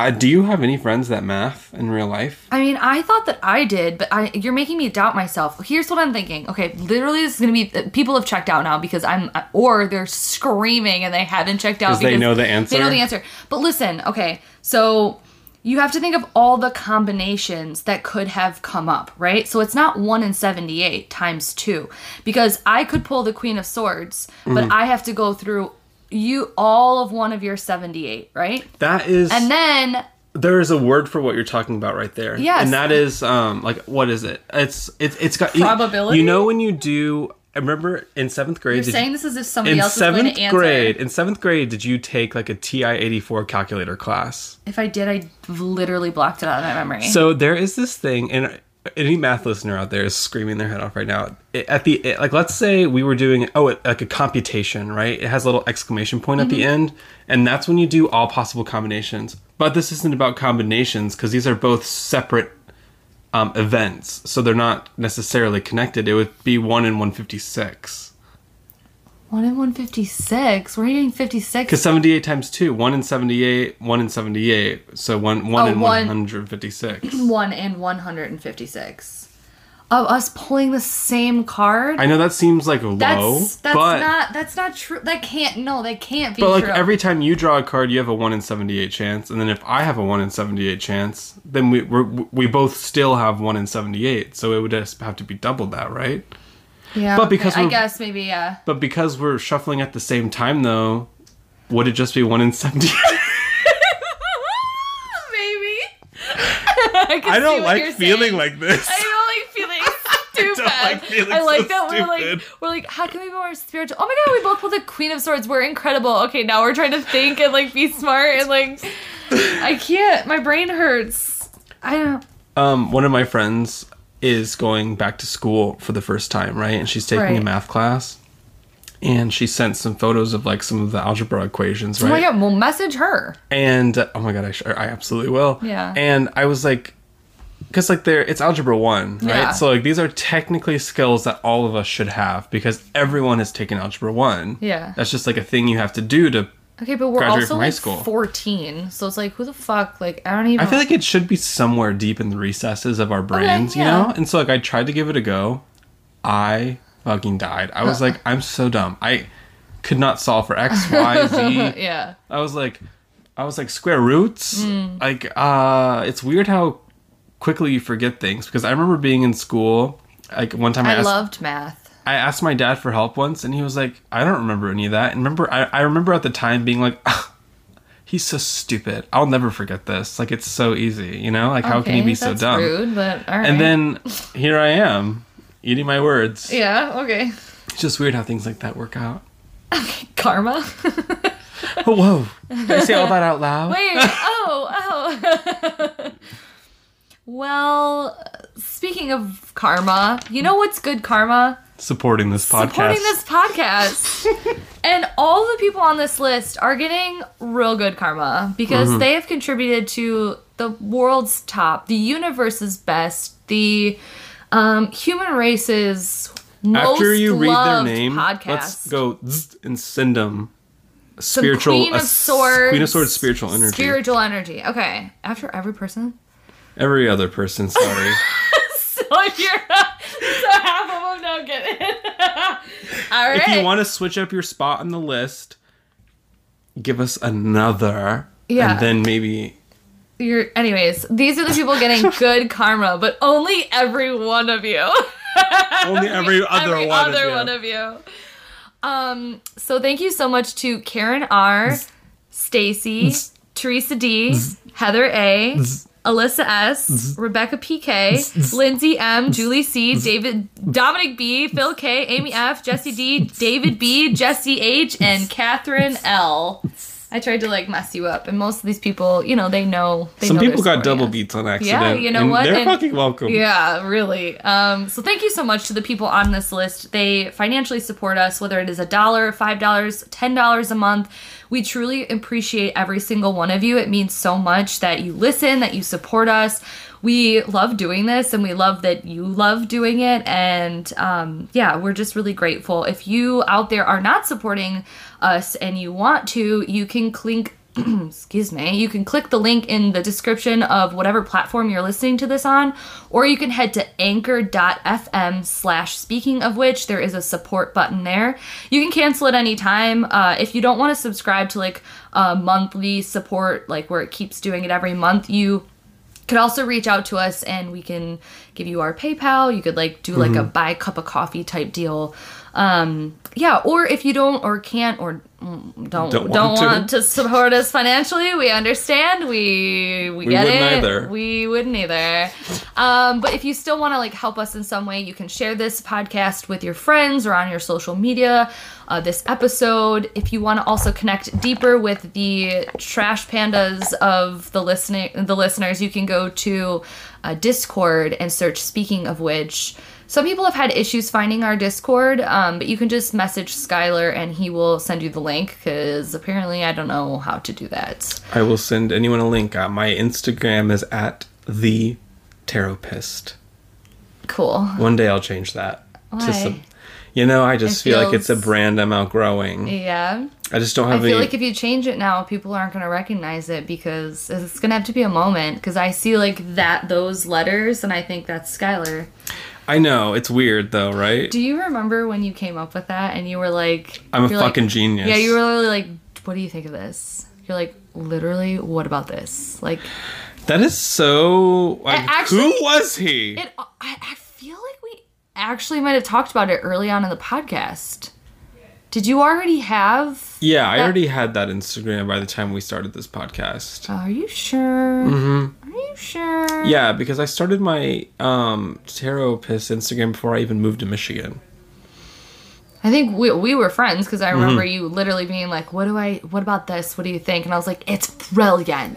Uh, do you have any friends that math in real life? I mean, I thought that I did, but I you're making me doubt myself. Here's what I'm thinking. Okay, literally, this is gonna be people have checked out now because I'm, or they're screaming and they haven't checked out 'Cause they know the answer? They know the answer. But listen, okay, so you have to think of all the combinations that could have come up, right? So it's not one in seventy-eight times two, because I could pull the Queen of Swords, but Mm-hmm. I have to go through you all of one of your 78, right? That is And then there is a word for what you're talking about right there. Yes. And that is um like what is it? It's it's it's got you- Probability? You, know when you do I remember in seventh grade you're saying this as if somebody in else is going seventh to answer. grade in seventh grade did you take like a TI eighty four calculator class? If I did, I literally blocked it out of my memory. So there is this thing, and any math listener out there is screaming their head off right now. It- At the it- like, let's say we were doing oh, it, like a computation, right? It has a little exclamation point at the end, and that's when you do all possible combinations. But this isn't about combinations because these are both separate um, events, so they're not necessarily connected. It would be one in one fifty six. 1 in 156. We're getting 56. Because 78 times 2, 1 in 78, 1 in 78. So 1, one Oh, in 156. 1 in 156. [CLEARS THROAT] Of us pulling the same card? I know that seems like low, that's that's but not that's not true. That can't no, that can't be But like true. every time you draw a card, you have a one in seventy eight chance, and then if I have a one in seventy eight chance, then we we're, we both still have one in seventy eight. So it would just have to be double that, right? Yeah, but okay, because I we're- guess maybe yeah. But because we're shuffling at the same time, though, would it just be one in seventy eight? [LAUGHS] maybe. I, I don't like feeling saying. like this. I don't like feeling [LAUGHS] stupid. like feeling I like so that we're like we're like, how can we be more spiritual? Oh my god, we both pulled the Queen of Swords. We're incredible. Okay, now we're trying to think and like be smart and like I can't. My brain hurts. I don't. Um, one of my friends is going back to school for the first time, right? And she's taking a math class, and she sent some photos of like some of the algebra equations, Oh my right? god, we'll message her. And uh, oh my god, I, sh- I absolutely will. Yeah. And I was like, because like there, it's algebra one, right? Yeah. So like these are technically skills that all of us should have because everyone has taken algebra one. Yeah. That's just like a thing you have to do to. Okay, but we're also like school. 14, so it's like, who the fuck? Like, I don't even. I feel like it should be somewhere deep in the recesses of our brains, you yeah. know? And so like I tried to give it a go. I fucking died. I was like, I'm so dumb. I could not solve for X, Y, [LAUGHS] Z. yeah. I was like, I was like square roots. Mm. Like, uh, it's weird how quickly you forget things because I remember being in school. Like one time I, I asked, loved math. I asked my dad for help once, and he was like, I don't remember any of that. And remember, I, I remember at the time being like, "Ah, he's so stupid. I'll never forget this. Like, it's so easy, you know? Like, how can he Okay, be so dumb? Rude, but right. And then [LAUGHS] here I am, eating my words. Yeah. Okay. It's just weird how things like that work out. Karma. [LAUGHS] Oh, whoa. Did I say all that out loud? [LAUGHS] Wait. Oh. Oh. well, speaking of karma, you know what's good karma? Supporting this podcast. supporting this podcast. [LAUGHS] and all the people on this list are getting real good karma because Mm-hmm. they have contributed to the world's top, the universe's best, the um, human race's most After you read their name, podcast. let's go and send them spiritual Queen a of Swords. Queen of Swords spiritual energy. Spiritual energy. Okay. After every person. Every other person, sorry. [LAUGHS] So you're so half of them don't get it. [LAUGHS] All right. if you want to switch up your spot on the list, give us another. Yeah. And then maybe You're, anyways, these are the people getting [LAUGHS] good karma, but only every one of you. [LAUGHS] only every other every one other of you. one of you. Um, so thank you so much to Karen R, Stacy, Teresa D, Heather A, Alyssa S, mm-hmm. Rebecca PK, mm-hmm. mm-hmm. Lindsay M, Julie C, David Dominic B, Phil K, Amy F, Jesse D, [LAUGHS] David B, Jesse H, and Catherine L. [LAUGHS] I tried to like mess you up, and most of these people, you know, they know. They Some know people got double beats on accident. Yeah, you know what? They're And- fucking welcome. Yeah, really. Um, so thank you so much to the people on this list. They financially support us, whether it is a dollar, five dollars, ten dollars a month. We truly appreciate every single one of you. It means so much that you listen, that you support us. We love doing this, and we love that you love doing it. And um, yeah, we're just really grateful. If you out there are not supporting us and you want to, you can click [CLEARS THROAT] excuse me, you can click the link in the description of whatever platform you're listening to this on, or you can head to anchor.fm slash speaking of which there is a support button there. You can cancel at any time. Uh, if you don't want to subscribe to like a monthly support, like where it keeps doing it every month, you could also reach out to us and we can give you our PayPal. You could like do like a buy a cup of coffee type deal. Um, yeah, or if you don't or can't or don't Don't don't, want to. want, to. support us financially, we understand. We we, get wouldn't it. either. We wouldn't either. Um, but if you still want to like help us in some way, you can share this podcast with your friends or on your social media. Uh, this episode. If you want to also connect deeper with the trash pandas of the listening the listeners, you can go to uh, Discord and search. Speaking of which. Some people have had issues finding our Discord, um, but you can just message Skylar and he will send you the link because apparently I don't know how to do that. I will send anyone a link. Uh, my Instagram is at the Taropist. Cool. One day I'll change that. Why? To some, you know, I just It feel like it's a brand I'm outgrowing. Yeah. I just don't have. I feel any. like if you change it now, people aren't going to recognize it because it's going to have to be a moment. Because I see like that, those letters, and I think that's Skylar. I know it's weird though, right? Do you remember when you came up with that and you were like, I'm a you're like- fucking genius. Yeah, you were literally like, what do you think of this? You're like, literally, what about this? Like, That is so. Like, actually- who was he? It. I, I feel like we actually might have talked about it early on in the podcast. Did you already have? yeah, I already had that Instagram by the time we started this podcast. Are you sure? Mm-hmm. Are you sure? Yeah, because I started my um Taropist Instagram before I even moved to Michigan. I think we, we were friends because I Mm-hmm. remember you literally being like, "What do I? What about this? What do you think?" And I was like, "It's brilliant.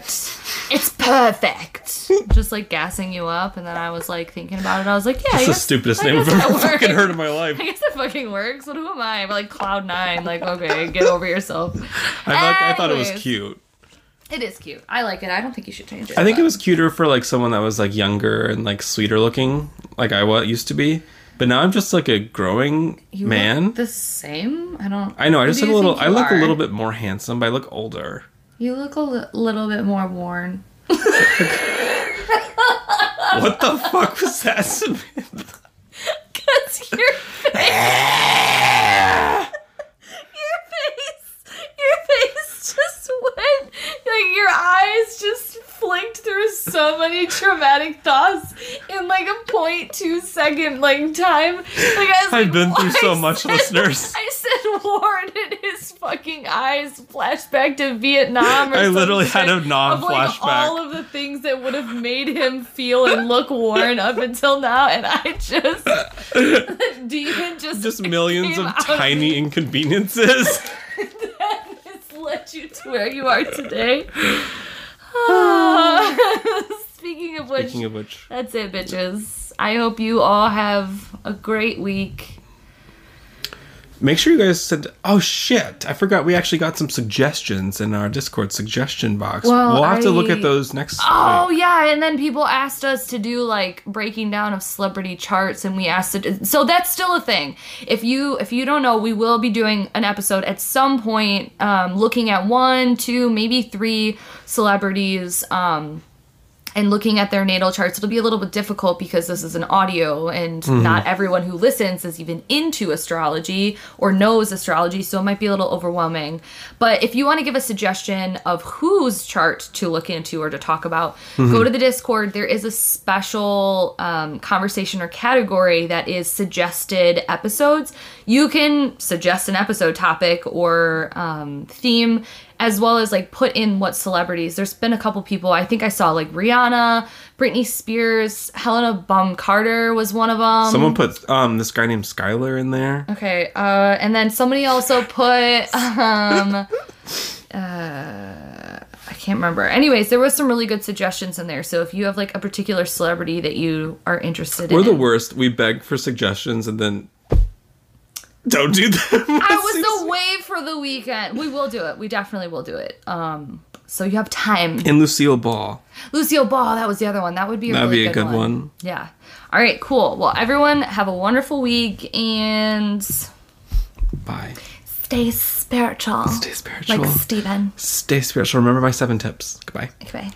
It's perfect." Just like gassing you up, and then I was like thinking about it. I was like, "Yeah, It's the stupidest name I've ever fucking heard in my life. [LAUGHS] I guess it fucking works. But who am I? I'm like cloud nine. Like, okay, get over yourself. I thought I thought it was cute. It is cute. I like it. I don't think you should change it. I think but- it was cuter for like someone that was like younger and like sweeter looking, like I used to be. But now I'm just like a growing You look man. the same. I don't. I know. I just look a little. I look a little bit more handsome, but I look older. You look a little bit more worn. [LAUGHS] What the fuck was that? Samantha? [LAUGHS] Cause your face, [LAUGHS] your face, your face just went like your eyes just flinked through so many traumatic thoughts in like a point two second like time. Like I was I've like, been through I so much, [LAUGHS] said- listeners. I said Warren and his fucking eyes flashed back to Vietnam. Or I literally had a non of, like, all of the things that would have made him feel and look worn up until now, and I just [LAUGHS] the demon just just millions of tiny [LAUGHS] inconveniences. that has led you to where you are today. Ah. [LAUGHS] Speaking of which, Speaking of which, that's it, bitches. I hope you all have a great week. Make sure you guys send. Oh shit! I forgot we actually got some suggestions in our Discord suggestion box. Well, we'll have to look at those next. Oh week. yeah, and then people asked us to do like breaking down of celebrity charts, and we asked it. So that's still a thing. If you if you don't know, we will be doing an episode at some point, um, looking at one, two, maybe three celebrities. Um, and looking at their natal charts, it'll be a little bit difficult because this is an audio and not everyone who listens is even into astrology or knows astrology, so it might be a little overwhelming. But if you want to give a suggestion of whose chart to look into or to talk about, go to the Discord. There is a special um, conversation or category that is suggested episodes. You can suggest an episode topic or um, theme as well as like put in what celebrities. There's been a couple people. I think I saw like Rihanna, Britney Spears, Helena Bonham Carter was one of them. Someone put um this guy named Skylar in there. Okay, uh, and then somebody also put [LAUGHS] um, uh, I can't remember. Anyways, there was some really good suggestions in there. So if you have like a particular celebrity that you are interested We're in, the worst. We beg for suggestions and then don't do that. [LAUGHS] I was away for the weekend. We will do it. We definitely will do it. Um, so you have time. in Lucille Ball. Lucille Ball, that was the other one. That would be a That'd really be a good one. Yeah. All right, cool. Well, everyone have a wonderful week and Bye. stay spiritual. Stay spiritual. Like Steven. Stay spiritual. Remember my seven tips. Goodbye. Okay.